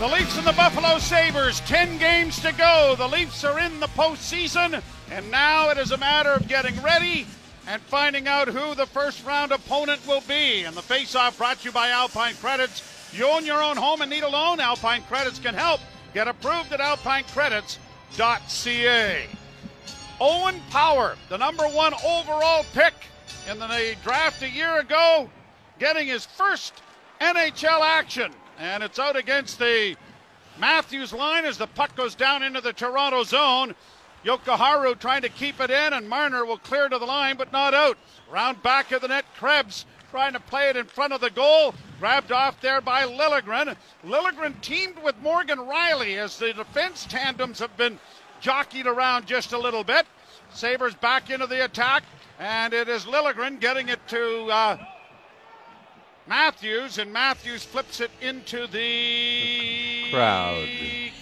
The Leafs and the Buffalo Sabres, 10 games to go. The Leafs are in the postseason, and now it is a matter of getting ready and finding out who the first round opponent will be. And the face-off brought to you by Alpine Credits. You own your own home and need a loan? Alpine Credits can help. Get approved at alpinecredits.ca. Owen Power, the number one overall pick in the draft a year ago, getting his first NHL action and it's out against the Matthews line as the puck goes down into the Toronto zone. Jokiharju trying to keep it in, and Marner will clear to the line, but not out. Round back of the net, Krebs trying to play it in front of the goal. Grabbed off there by Liljegren. Liljegren teamed with Morgan Rielly as the defense tandems have been jockeyed around just a little bit. Sabres back into the attack, and it is Liljegren getting it to uh, Matthews, and Matthews flips it into the crowd.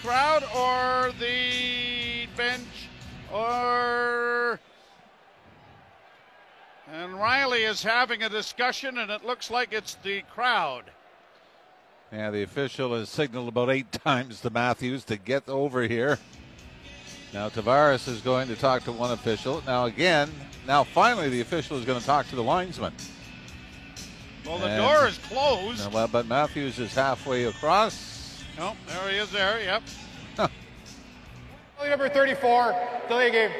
Crowd or the bench or. And Rielly is having a discussion, and it looks like it's the crowd. Yeah, the official has signaled about eight times to Matthews to get over here. Now Tavares is going to talk to one official. Now again, now finally the official is going to talk to the linesman. Well, the and, door is closed. Well, but Matthews is halfway across. Oh, there he is there, yep. number 34, delay game.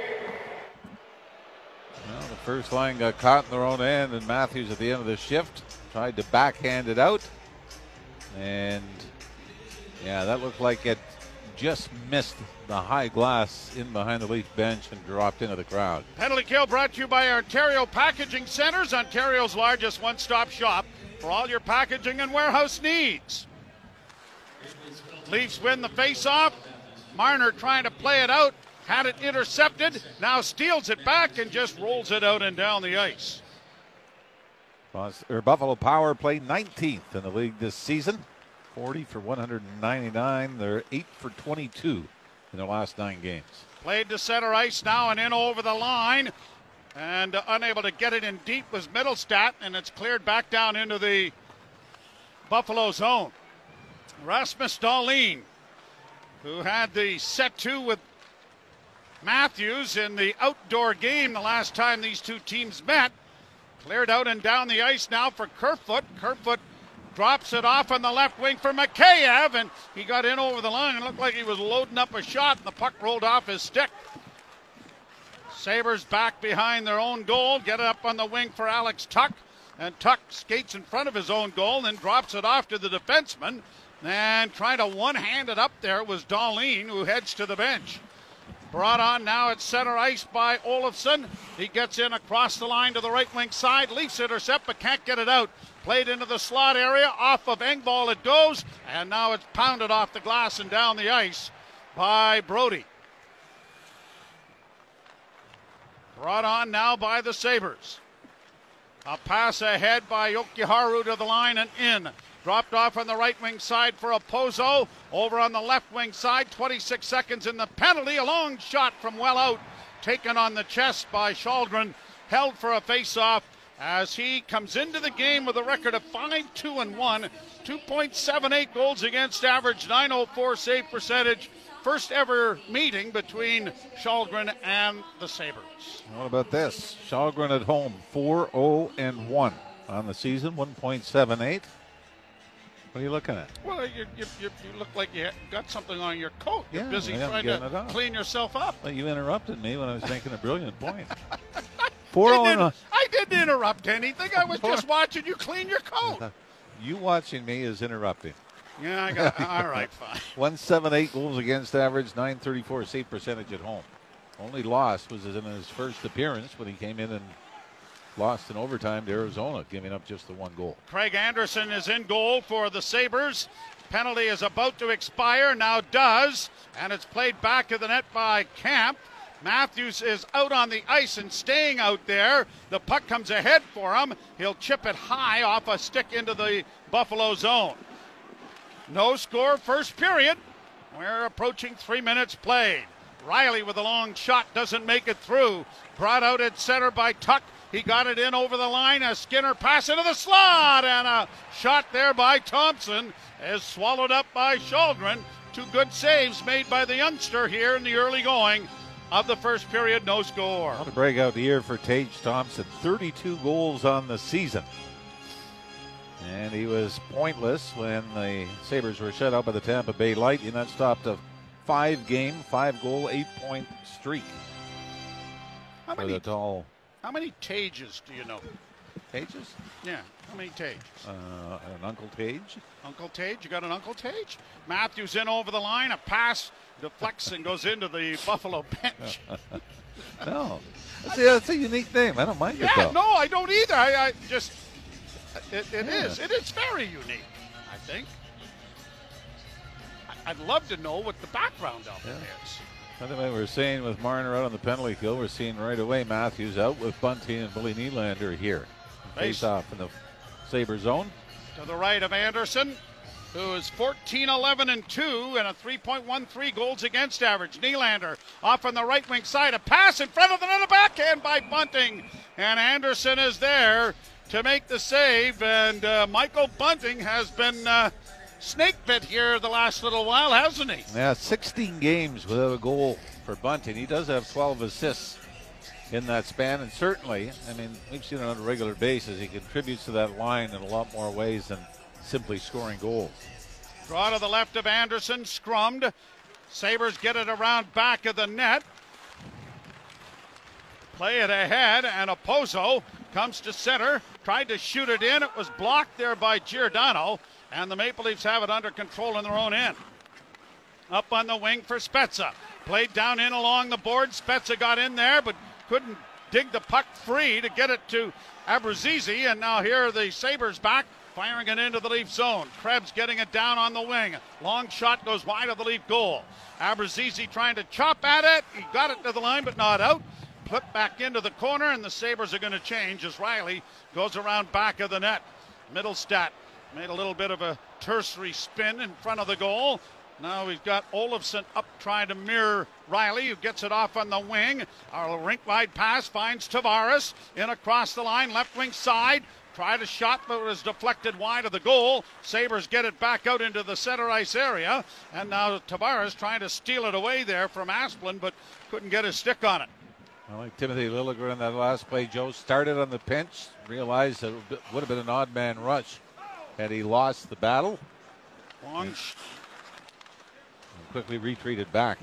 Well, the first line got caught in their own end, and Matthews at the end of the shift tried to backhand it out. And yeah, that looked like it just missed the high glass in behind the Leaf bench and dropped into the crowd. Penalty kill brought to you by Ontario Packaging Centers, Ontario's largest one stop shop for all your packaging and warehouse needs. Leafs win the face-off. Marner trying to play it out, had it intercepted, now steals it back and just rolls it out and down the ice. Er, Buffalo Power play 19th in the league this season. 40 for 199. They're 8 for 22 in their last nine games. Played to center ice now and in over the line. And unable to get it in deep was Mittelstadt, and it's cleared back down into the Buffalo zone. Rasmus Dahlin, who had the set two with Matthews in the outdoor game the last time these two teams met, cleared out and down the ice now for Kerfoot. Kerfoot drops it off on the left wing for Mikheyev, and he got in over the line and looked like he was loading up a shot, and the puck rolled off his stick. Sabres back behind their own goal, get it up on the wing for Alex Tuch, and Tuch skates in front of his own goal, then drops it off to the defenseman, and trying to one-hand it up there was Dahlin, who heads to the bench. Brought on now at center ice by Olofsson. He gets in across the line to the right wing side. Leafs intercept, but can't get it out. Played into the slot area. Off of Engvall it goes. And now it's pounded off the glass and down the ice by Brodie. Brought on now by the Sabres. A pass ahead by Jokiharju to the line and in. Dropped off on the right wing side for Okposo. Over on the left wing side, 26 seconds in the penalty. A long shot from well out, taken on the chest by Källgren. Held for a face-off as he comes into the game with a record of 5 2 and 1, 2.78 goals against average, 904 save percentage. First ever meeting between Källgren and the Sabres. What about this? Källgren at home, 4 0 and 1 on the season, 1.78. What are you looking at? Well, you, you, you, you look like you got something on your coat. You're yeah, busy trying to clean yourself up. Well, you interrupted me when I was making a brilliant point. Four didn't, uh, I didn't interrupt anything. I was just watching you clean your coat. Uh-huh. You watching me is interrupting. Yeah, I got uh, all right, fine. 178 goals against average, 934 save percentage at home. Only loss was in his first appearance when he came in and lost in overtime to Arizona, giving up just the one goal. Craig Anderson is in goal for the Sabres. Penalty is about to expire, now does, and it's played back to the net by Kampf. Matthews is out on the ice and staying out there. The puck comes ahead for him. He'll chip it high off a stick into the Buffalo zone. No score, first period. We're approaching three minutes played. Rielly with a long shot doesn't make it through. Brought out at center by Tuch. He got it in over the line. A Skinner pass into the slot and a shot there by Thompson is swallowed up by Källgren. Two good saves made by the youngster here in the early going of the first period. No score. What a breakout year for Tage Thompson. 32 goals on the season. And he was pointless when the Sabres were shut out by the Tampa Bay Light, and that stopped a five game, five goal, eight point streak. How many, tall how many Tages do you know? Tages? Yeah, how many Tages? Uh, an Uncle Tage? Uncle Tage, you got an Uncle Tage? Matthews in over the line, a pass deflects and goes into the Buffalo bench. No. Yeah, that's a unique name. I don't mind it yeah, though. no, I don't either. I, I just, it, it Yeah. is. It is very unique, I think. I'd love to know what the background of it Yeah. is. By the way, we're seeing with Marner out on the penalty kill, we're seeing right away Matthews out with Bunting and Billy Nylander here. Face Face. off in the Sabre zone. To the right of Anderson, who is 14 11 and 2 and a 3.13 goals against average. Nylander off on the right wing side. A pass in front of the net, backhand by Bunting. And Anderson is there to make the save. And uh, Michael Bunting has been uh, snake bit here the last little while, hasn't he? Yeah, 16 games without a goal for Bunting. He does have 12 assists in that span, and certainly, I mean, we've seen it on a regular basis. He contributes to that line in a lot more ways than simply scoring goals. Draw to the left of Anderson, scrummed. Sabres get it around back of the net. Play it ahead, and Okposo comes to center. Tried to shoot it in. It was blocked there by Giordano, and the Maple Leafs have it under control in their own end. Up on the wing for Spezza. Played down in along the board. Spezza got in there, but couldn't dig the puck free to get it to Abruzzese. And now here are the Sabres back, firing it into the Leaf zone. Krebs getting it down on the wing. Long shot goes wide of the Leaf goal. Abruzzese trying to chop at it. He got it to the line, but not out. Put back into the corner, and the Sabres are going to change as Rielly goes around back of the net. Mittelstadt made a little bit of a tertiary spin in front of the goal. Now we've got Olofsson up trying to mirror Rielly, who gets it off on the wing. Our rink wide pass finds Tavares in across the line, left wing side. Tried a shot, but it was deflected wide of the goal. Sabres get it back out into the center ice area. And now Tavares trying to steal it away there from Asplund, but couldn't get his stick on it. I like Timothy Liljegren in that last play. Joe started on the pinch, realized that it would have been an odd man rush had he lost the battle, Long quickly retreated back.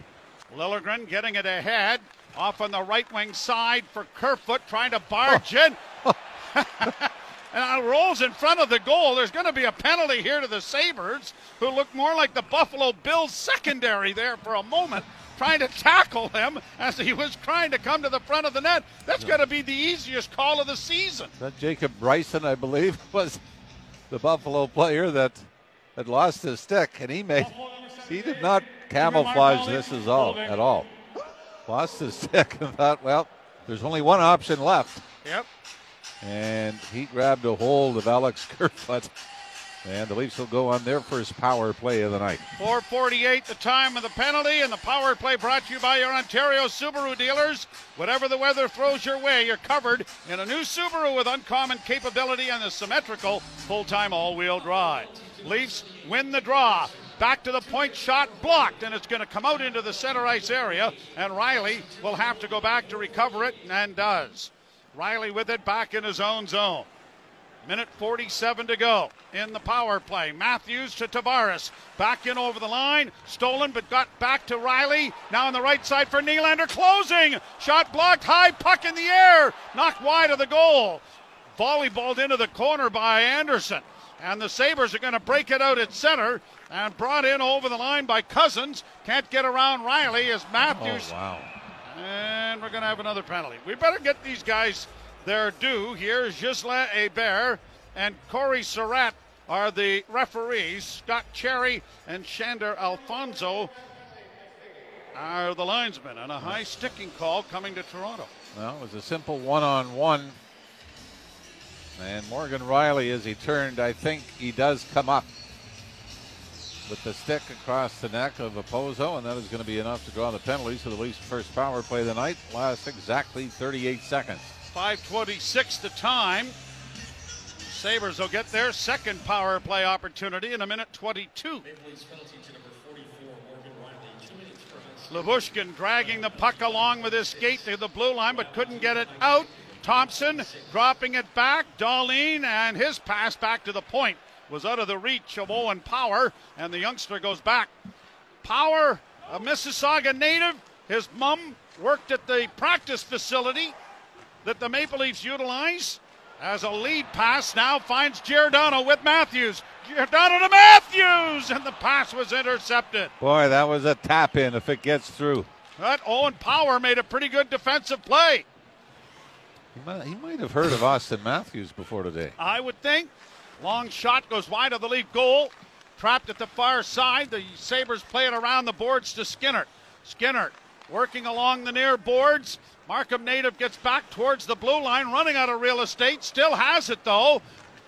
Liljegren getting it ahead. Off on the right wing side for Kerfoot trying to barge in. and rolls in front of the goal. There's going to be a penalty here to the Sabres, who look more like the Buffalo Bills secondary there for a moment, trying to tackle him as he was trying to come to the front of the net. That's going to be the easiest call of the season. That Jacob Bryson, I believe, was the Buffalo player that had lost his stick, and he made he did not camouflage this as all at all. Lost his stick and thought, well, there's only one option left, Yep. And he grabbed a hold of Alex Kerfoot, and the Leafs will go on their first power play of the night. 448 the time of the penalty and the power play brought to you by your Ontario Subaru dealers. Whatever the weather throws your way, you're covered in a new Subaru with uncommon capability and a symmetrical full-time all-wheel drive. Leafs win the draw. Back to the point shot blocked, and it's going to come out into the center ice area, and Rielly will have to go back to recover it, and does. Rielly with it back in his own zone. Minute 47 to go in the power play. Matthews to Tavares. Back in over the line. Stolen, but got back to Rielly. Now on the right side for Nylander. Closing. Shot blocked. High puck in the air. Knocked wide of the goal. Volleyballed into the corner by Anderson. And the Sabres are going to break it out at center. And brought in over the line by Cozens. Can't get around Rielly as oh, Matthews Oh wow! And we're going to have another penalty. We better get these guys their due here. Ghislain Hébert and Corey Surratt are the referees. Scott Cherrey and Shandor Alphonso are the linesmen. And a high sticking call coming to Toronto. Well, it was a simple one-on-one, and Morgan Rielly, as he turned, I think he does come up with the stick across the neck of Okposo, and that is going to be enough to draw the penalty. So the Leafs' first power play of the night lasts exactly 38 seconds. 5.26 the time. Sabres will get their second power play opportunity in a minute 22. Lyubushkin dragging the puck along with his skate to the blue line, but couldn't get it out. Thompson dropping it back. Dahlin and his pass back to the point was out of the reach of Owen Power, and the youngster goes back. Power, a Mississauga native, his mom worked at the practice facility that the Maple Leafs utilize. As a lead pass now finds Giordano with Matthews. Giordano to Matthews, and the pass was intercepted. Boy, that was a tap in if it gets through. But Owen Power made a pretty good defensive play. He might, he might have heard of Austin Matthews before today. I would think. Long shot goes wide of the Leaf goal. Trapped at the far side. The Sabres play it around the boards to Skinner. Skinner working along the near boards. Markham native gets back towards the blue line, running out of real estate. Still has it though.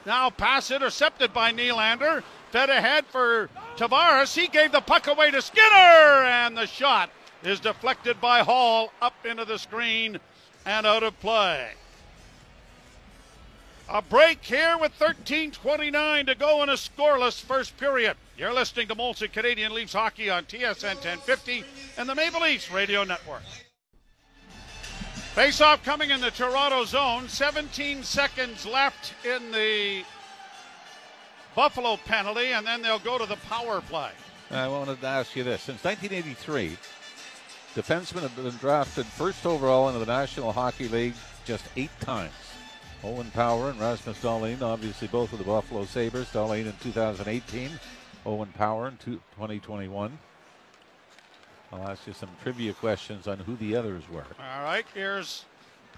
Now pass intercepted by Nylander. Fed ahead for Tavares. He gave the puck away to Skinner, and the shot is deflected by Hall up into the screen and out of play. A break here with 13.29 to go in a scoreless first period. You're listening to Molson Canadian Leafs Hockey on TSN 1050 and the Maple Leafs Radio Network. Face off coming in the Toronto zone. 17 seconds left in the Buffalo penalty, and then they'll go to the power play. I wanted to ask you this. Since 1983, defensemen have been drafted first overall into the National Hockey League just eight times. Owen Power and Rasmus Dahlin, obviously both of the Buffalo Sabres. Dahlin in 2018, Owen Power in 2021. I'll ask you some trivia questions on who the others were. All right, here's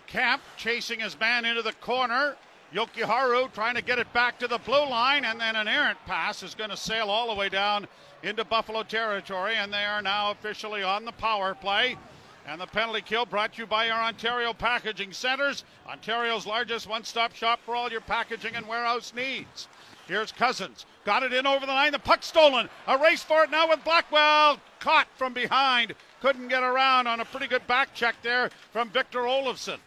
Kampf chasing his man into the corner. Jokiharju trying to get it back to the blue line, and then an errant pass is going to sail all the way down into Buffalo territory, and they are now officially on the power play. And the penalty kill brought to you by our Ontario Packaging Centers, Ontario's largest one stop shop for all your packaging and warehouse needs. Here's Cozens. Got it in over the line. The puck stolen. A race for it now with Blackwell. Caught from behind. Couldn't get around on a pretty good back check there from Victor Olofsson.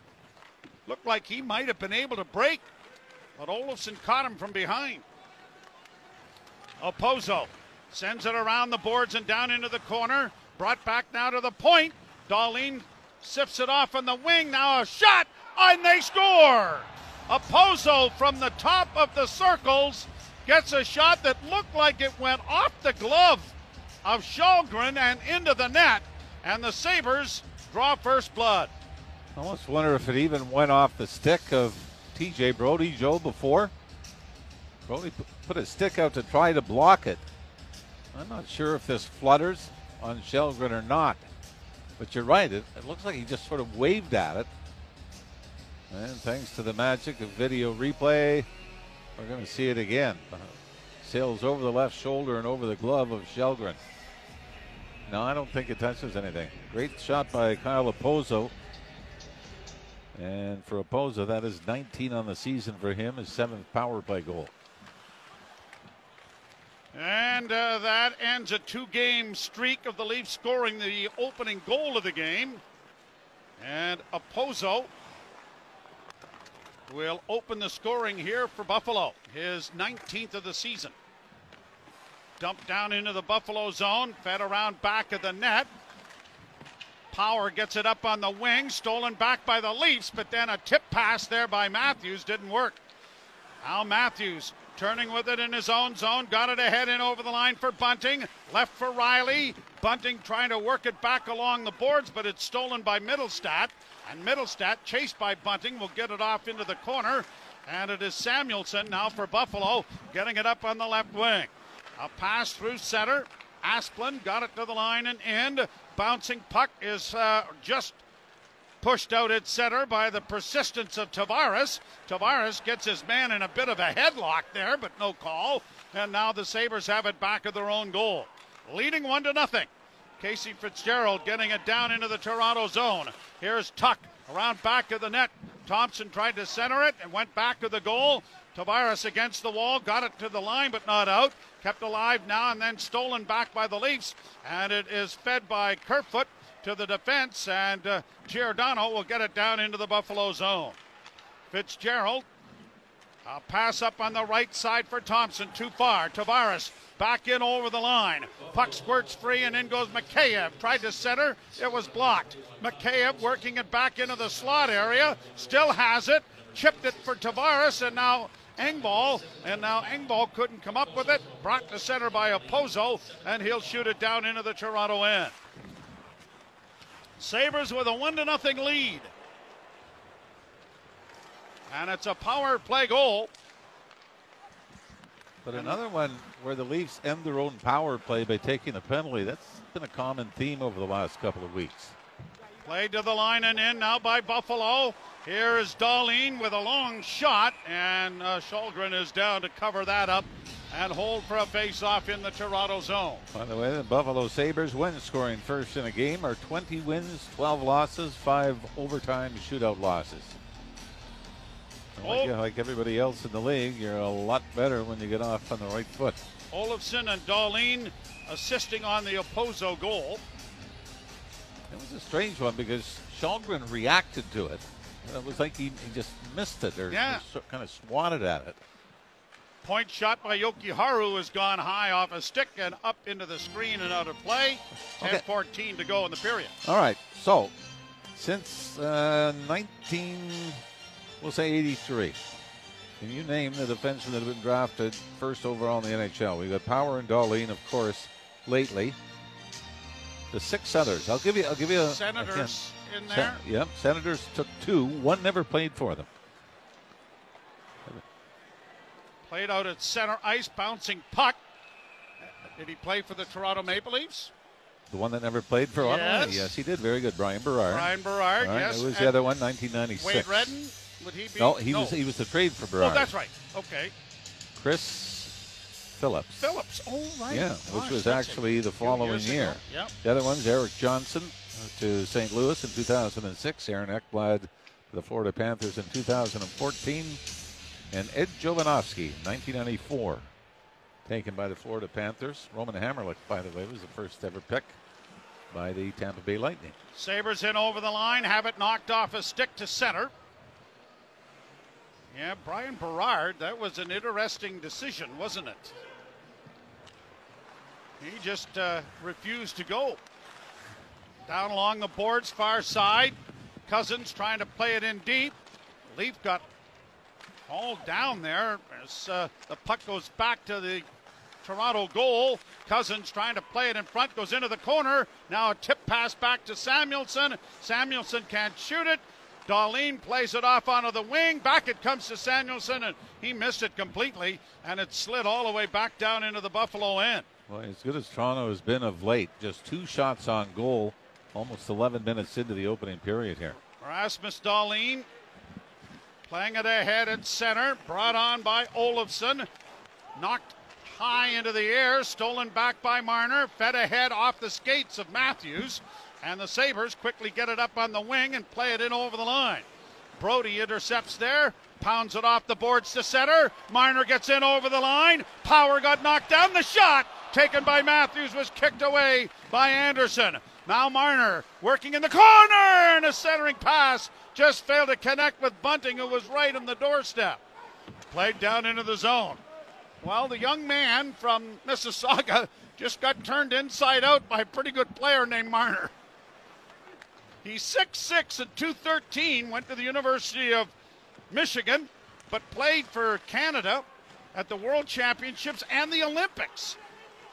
Looked like he might have been able to break, but Olofsson caught him from behind. Okposo sends it around the boards and down into the corner. Brought back now to the point. Dahlin sifts it off on the wing. Now a shot, and they score. Okposo from the top of the circles gets a shot that looked like it went off the glove of Källgren and into the net, and the Sabres draw first blood. I almost wonder if it even went off the stick of TJ Brodie Joe before. Brodie put his stick out to try to block it. I'm not sure if this flutters on Källgren or not. But you're right, it, it looks like he just sort of waved at it. And thanks to the magic of video replay, we're going to see it again. Sails over the left shoulder and over the glove of Källgren. No, I don't think it touches anything. Great shot by Kyle Okposo. And for Okposo, that is 19 on the season for him, his seventh power play goal. And uh, that ends a two game streak of the Leafs scoring the opening goal of the game. And Okposo will open the scoring here for Buffalo, his 19th of the season. Dumped down into the Buffalo zone, fed around back of the net. Power gets it up on the wing, stolen back by the Leafs, but then a tip pass there by Matthews didn't work. Now Matthews turning with it in his own zone, got it ahead and over the line for Bunting, left for Rielly. Bunting trying to work it back along the boards, but it's stolen by Mittelstadt. And Mittelstadt, chased by Bunting, will get it off into the corner. And it is Samuelsson now for Buffalo, getting it up on the left wing. A pass through center. Asplund got it to the line and end. Bouncing puck is uh, just pushed out at center by the persistence of Tavares. Tavares gets his man in a bit of a headlock there, but no call. And now the Sabres have it back of their own goal. Leading one to nothing. Casey Fitzgerald getting it down into the Toronto zone. Here's Tuch around back of the net. Thompson tried to center it and went back to the goal. Tavares against the wall, got it to the line but not out. Kept alive now and then stolen back by the Leafs. And it is fed by Kerfoot to the defense. And uh, Giordano will get it down into the Buffalo zone. Fitzgerald. A pass up on the right side for Thompson. Too far. Tavares back in over the line. Puck squirts free and in goes Mikheyev. Tried to center. It was blocked. Mikheyev working it back into the slot area. Still has it. Chipped it for Tavares and now Engvall. And now Engvall couldn't come up with it. Brought to center by Okposo and he'll shoot it down into the Toronto end. Sabres with a one to nothing lead. And it's a power play goal. But another one where the Leafs end their own power play by taking a penalty. That's been a common theme over the last couple of weeks. Played to the line and in now by Buffalo. Here is Dahlin with a long shot, and uh, is down to cover that up and hold for a face-off in the Toronto zone. By the way, the Buffalo Sabres win scoring first in a game are 20 wins, 12 losses, 5 overtime shootout losses. Like, Oh. like everybody else in the league, you're a lot better when you get off on the right foot. Olofsson and Dahlin assisting on the Okposo goal. It was a strange one because Källgren reacted to it. It was like he, he just missed it or, Yeah. kind of swatted at it. Point shot by Jokiharju has gone high off a stick and up into the screen and out of play. 10 Okay. 14 to go in the period. All right, so since uh, 19, we'll say 83, can you name the defensemen that have been drafted first overall in the NHL? We've got Power and Dahlin, of course, lately. The six others. I'll give you. I'll give you a a. Senators in Sen- there. yep. Senators took two. One never played for them. Played out at center ice, bouncing puck. Did he play for the Toronto Maple Leafs? The one that never played for Ottawa. Yes. Yes, he did. Very good, Bryan Berard. Bryan Berard, right, yes. It was the other one, 1996. Wade Redden, would he be? No, he was he was the trade for Berard. Oh, that's right. Okay. Chris Phillips. Phillips. Oh, right. Yeah, Gosh, which was actually the following ago. year. Yep. The other one's Erik Johnson uh, to St. Louis in 2006, Aaron Ekblad to the Florida Panthers in 2014, and Ed Jovanovski, 1994, taken by the Florida Panthers. Roman Hamrlik, by the way, was the first ever pick by the Tampa Bay Lightning. Sabres in over the line, have it knocked off a stick to center. Yeah, Bryan Berard, that was an interesting decision, wasn't it? He just uh, refused to go. Down along the boards, far side. Cozens trying to play it in deep. Leaf got hauled down there as uh, the puck goes back to the Toronto goal. Cozens trying to play it in front, goes into the corner. Now a tip pass back to Samuelsson. Samuelsson can't shoot it. Dahlin plays it off onto the wing. Back it comes to Samuelsson, and he missed it completely, and it slid all the way back down into the Buffalo end. Well, as good as Toronto has been of late, just two shots on goal, almost 11 minutes into the opening period here. Rasmus Dahlin playing it ahead at center, brought on by Olofsson. Knocked high into the air, stolen back by Marner, fed ahead off the skates of Matthews. And the Sabres quickly get it up on the wing and play it in over the line. Brodie intercepts there, pounds it off the boards to center. Marner gets in over the line. Power got knocked down. The shot taken by Matthews was kicked away by Anderson. Now Marner working in the corner and a centering pass just failed to connect with Bunting, who was right on the doorstep. Played down into the zone. Well, the young man from Mississauga just got turned inside out by a pretty good player named Marner. He's 6'6 and 213, went to the University of Michigan, but played for Canada at the World Championships and the Olympics.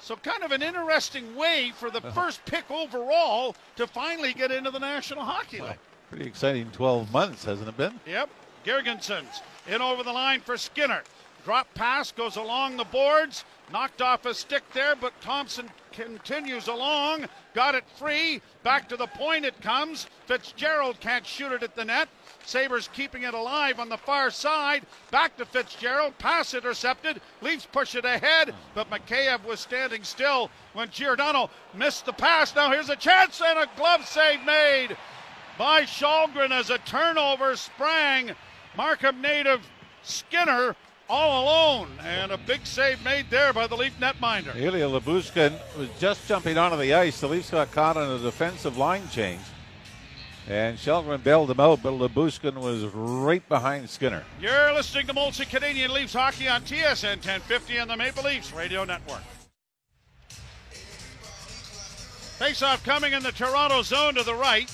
So, kind of an interesting way for the uh-huh. first pick overall to finally get into the National Hockey League. Pretty exciting 12 months, hasn't it been? Yep. Girgensons in over the line for Skinner. Drop pass goes along the boards. Knocked off a stick there, but Thompson continues along. Got it free. Back to the point it comes. Fitzgerald can't shoot it at the net. Sabres keeping it alive on the far side. Back to Fitzgerald. Pass intercepted. Leafs push it ahead, but Mikheyev was standing still when Giordano missed the pass. Now here's a chance and a glove save made by Källgren as a turnover sprang Markham native Skinner all alone, and a big save made there by the Leaf netminder. Ilya Lyubushkin was just jumping onto the ice. The Leafs got caught on a defensive line change. And Källgren bailed him out, but Lyubushkin was right behind Skinner. You're listening to Molson Canadian Leafs hockey on TSN 1050 and the Maple Leafs Radio Network. Faceoff coming in the Toronto zone to the right.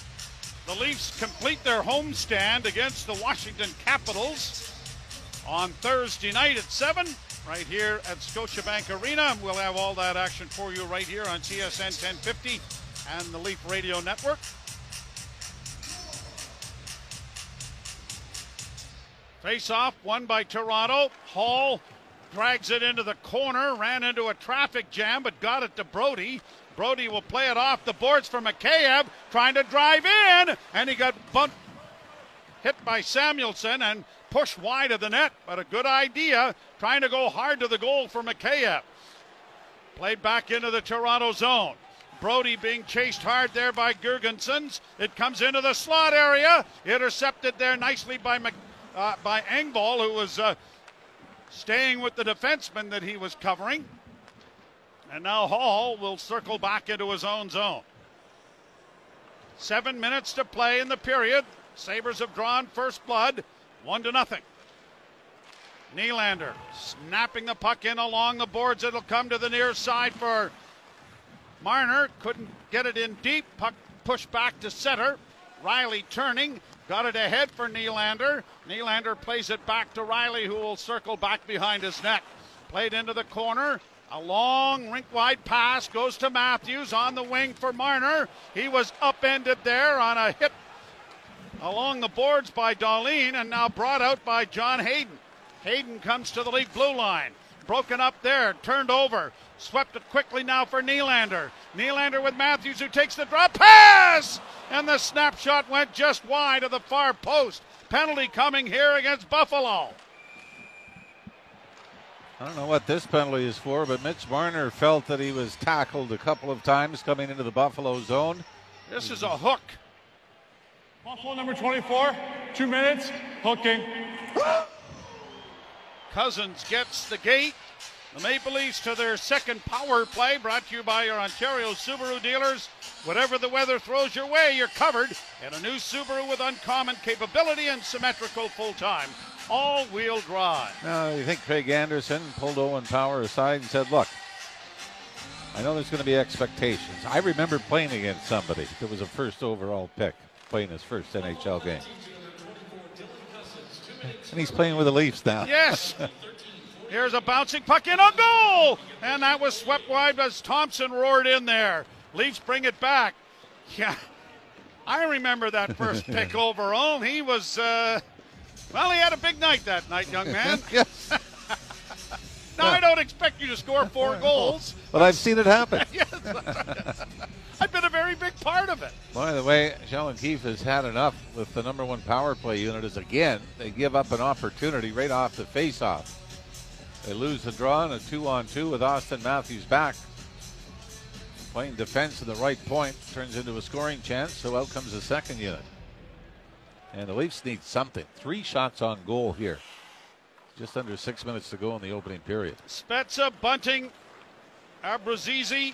The Leafs complete their homestand against the Washington Capitals on Thursday night at 7, right here at Scotiabank Arena. We'll have all that action for you right here on TSN 1050 and the Leaf Radio Network. Face off, won by Toronto. Hall drags it into the corner, ran into a traffic jam, but got it to Brodie. Brodie will play it off the boards for Mikheyev, trying to drive in, and he got bumped, hit by Samuelsson and pushed wide of the net. But a good idea, trying to go hard to the goal for Mikheyev. Played back into the Toronto zone. Brodie being chased hard there by Girgensons. It comes into the slot area, intercepted there nicely by Mc uh, by Engvall, who was uh, staying with the defenseman that he was covering. And now Hall will circle back into his own zone. Seven minutes to play in the period. Sabres have drawn first blood, one to nothing. Nylander snapping the puck in along the boards. It'll come to the near side for Marner. Couldn't get it in deep. Puck pushed back to center. Rielly turning. Got it ahead for Nylander. Nylander plays it back to Rielly, who will circle back behind his net. Played into the corner. A long rink wide pass goes to Matthews on the wing for Marner. He was upended there on a hit along the boards by Dahlin and now brought out by John Hayden. Hayden comes to the league blue line. Broken up there, turned over. Swept it quickly now for Nylander. Nylander with Matthews who takes the drop pass! And the snapshot went just wide of the far post. Penalty coming here against Buffalo. I don't know what this penalty is for, but Mitch Marner felt that he was tackled a couple of times coming into the Buffalo zone. This is a hook. Buffalo number 24, two minutes, hooking. Cozens gets the gate. The Maple Leafs to their second power play, brought to you by your Ontario Subaru dealers. Whatever the weather throws your way, you're covered in a new Subaru with uncommon capability and symmetrical full time all wheel drive. Now, you think Craig Anderson pulled Owen Power aside and said, Look, I know there's going to be expectations. I remember playing against somebody that was a first overall pick, playing his first NHL game. And he's playing with the Leafs now. Yes. Here's a bouncing puck in a goal, and that was swept wide as Thompson roared in there. Leafs bring it back. Yeah, I remember that first pick overall. He was, uh, well, he had a big night that night, young man. yes. now I don't expect you to score four goals, but I've seen it happen. yes, I've been a very big part of it. By the way, Sheldon Keefe has had enough with the number one power play unit. As again, they give up an opportunity right off the face-off. They lose the draw and a two on two with Austin Matthews back. Playing defense in the right point turns into a scoring chance, so out comes the second unit. And the Leafs need something. Three shots on goal here. Just under six minutes to go in the opening period. Spezza, Bunting, Abruzzese,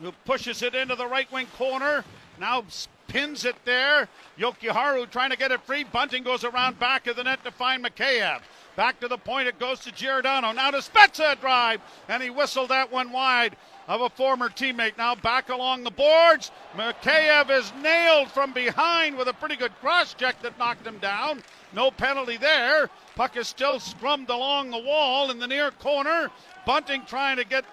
who pushes it into the right wing corner. Now pins it there. Jokiharju trying to get it free. Bunting goes around back of the net to find Mikheyev. Back to the point, it goes to Giordano. Now to Spezza drive, and he whistled that one wide of a former teammate. Now back along the boards. Mikheyev is nailed from behind with a pretty good cross check that knocked him down. No penalty there. Puck is still scrummed along the wall in the near corner. Bunting trying to get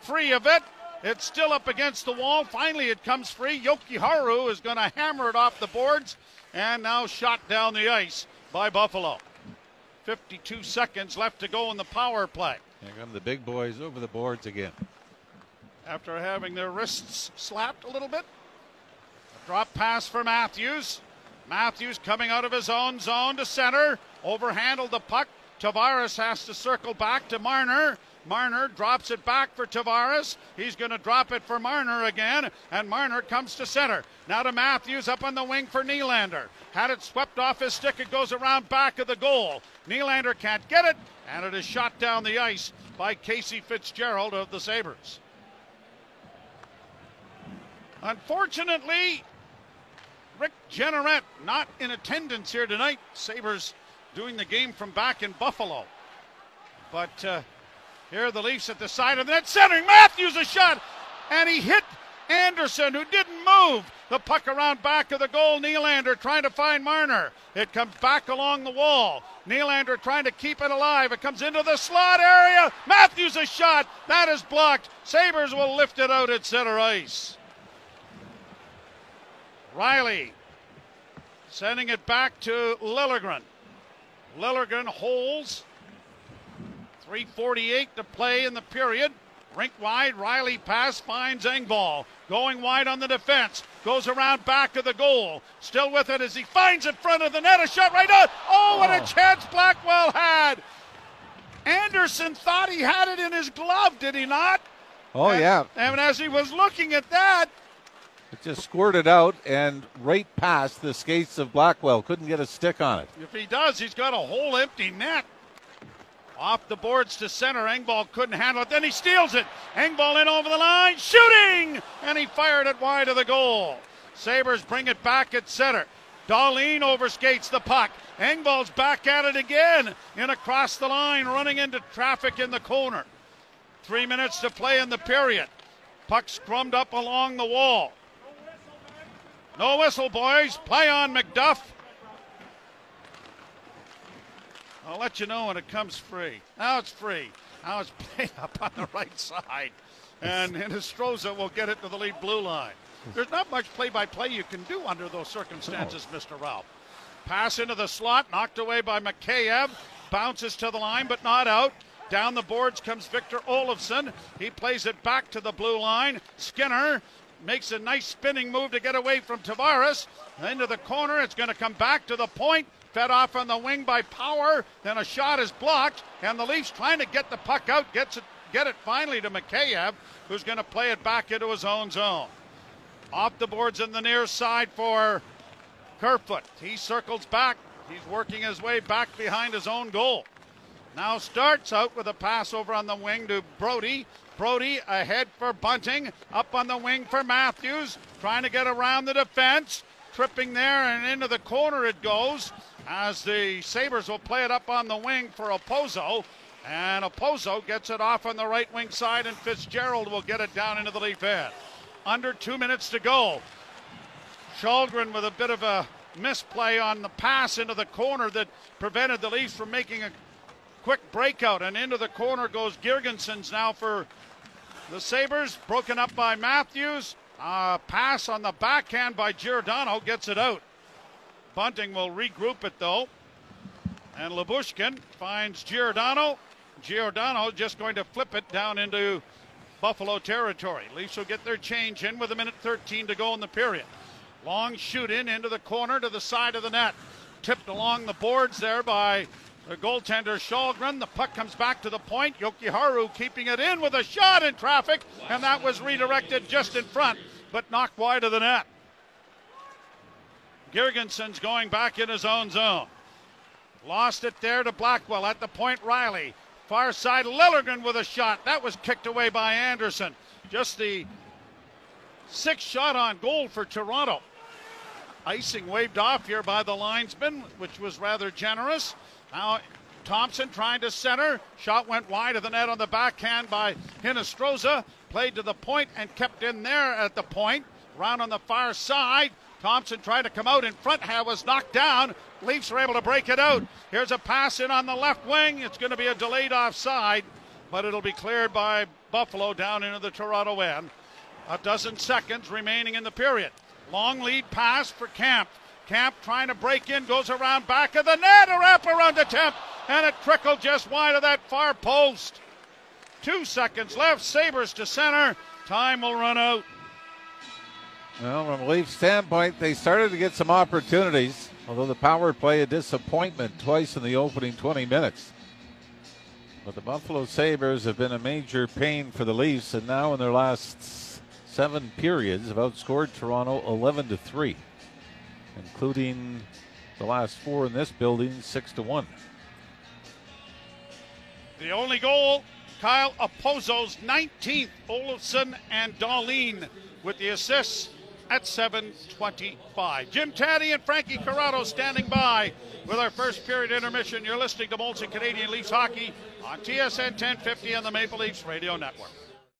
free of it. It's still up against the wall. Finally, it comes free. Jokiharju is going to hammer it off the boards and now shot down the ice by Buffalo. 52 seconds left to go in the power play. Here come the big boys over the boards again. After having their wrists slapped a little bit. A drop pass for Matthews. Matthews coming out of his own zone to center. Overhandled the puck. Tavares has to circle back to Marner. Marner drops it back for Tavares. He's going to drop it for Marner again, and Marner comes to center. Now to Matthews up on the wing for Nylander. Had it swept off his stick. It goes around back of the goal. Nylander can't get it, and it is shot down the ice by Casey Fitzgerald of the Sabres. Unfortunately, Rick Jeanneret not in attendance here tonight. Sabres doing the game from back in Buffalo. But uh, here are the Leafs at the side of the net. Centering Matthews a shot, and he hit Anderson, who didn't move. The puck around back of the goal. Nylander trying to find Marner. It comes back along the wall. Nylander trying to keep it alive. It comes into the slot area. Matthews a shot. That is blocked. Sabres will lift it out at center ice. Rielly sending it back to Liljegren. Liljegren holds. 3.48 to play in the period. Rink wide, Rielly pass finds Engvall. Going wide on the defense. Goes around back of the goal. Still with it as he finds in front of the net. A shot right out. Oh, what a oh. chance Blackwell had. Anderson thought he had it in his glove, did he not? Oh, and, yeah. And as he was looking at that, it just squirted out and right past the skates of Blackwell. Couldn't get a stick on it. If he does, he's got a whole empty net. Off the boards to center. Engvall couldn't handle it. Then he steals it. Engvall in over the line, shooting! And he fired it wide of the goal. Sabres bring it back at center. Dahlin overskates the puck. Engvall's back at it again. In across the line, running into traffic in the corner. Three minutes to play in the period. Puck scrummed up along the wall. No whistle, boys. Play on McDuff. I'll let you know when it comes free. Now it's free. Now it's played up on the right side. And Hinostroza will get it to the lead blue line. There's not much play by play you can do under those circumstances, Mr. Ralph. Pass into the slot, knocked away by Mikheyev. Bounces to the line, but not out. Down the boards comes Victor Olofsson. He plays it back to the blue line. Skinner makes a nice spinning move to get away from Tavares. Into the corner. It's going to come back to the point. Fed off on the wing by Power. Then a shot is blocked. And the Leafs trying to get the puck out. Gets it, get it finally to Mikheyev, who's going to play it back into his own zone. Off the boards in the near side for Kerfoot. He circles back. He's working his way back behind his own goal. Now starts out with a pass over on the wing to Brodie. Brodie ahead for Bunting. Up on the wing for Matthews. Trying to get around the defense. Tripping there and into the corner it goes as the Sabres will play it up on the wing for Okposo. And Okposo gets it off on the right wing side, and Fitzgerald will get it down into the Leaf end. Under two minutes to go. Källgren with a bit of a misplay on the pass into the corner that prevented the Leafs from making a quick breakout. And into the corner goes Girgensons now for the Sabres. Broken up by Matthews. Uh, pass on the backhand by Giordano gets it out. Bunting will regroup it though. And Lyubushkin finds Giordano. Giordano just going to flip it down into Buffalo territory. Leafs will get their change in with a minute 13 to go in the period. Long shoot in into the corner to the side of the net. Tipped along the boards there by the goaltender Källgren. The puck comes back to the point. Jokiharju keeping it in with a shot in traffic, and that was redirected just in front, but knocked wide of the net. Girgensons going back in his own zone. Lost it there to Blackwell at the point. Rielly. Far side, Liljegren with a shot. That was kicked away by Anderson. Just the sixth shot on goal for Toronto. Icing waved off here by the linesman, which was rather generous. Now Thompson trying to center. Shot went wide of the net on the backhand by Hinostroza. Played to the point and kept in there at the point. Round on the far side. Thompson tried to come out in front, was knocked down. Leafs are able to break it out. Here's a pass in on the left wing. It's going to be a delayed offside, but it'll be cleared by Buffalo down into the Toronto end. A dozen seconds remaining in the period. Long lead pass for Kampf. Kampf trying to break in, goes around back of the net, a wrap around attempt, and it trickled just wide of that far post. Two seconds left. Sabres to center. Time will run out. Well, from a Leaf standpoint, they started to get some opportunities, although the power play a disappointment twice in the opening 20 minutes. But the Buffalo Sabres have been a major pain for the Leafs, and now in their last seven periods have outscored Toronto 11 to 3, including the last four in this building, 6 to 1. The only goal, Kyle Okposo's 19th. Olofsson and Dahlin with the assists. at 7:25. Jim Tatti and Frankie Corrado standing by with our first period intermission. You're listening to Molson Canadian Leafs hockey on TSN 1050 and the Maple Leafs Radio Network.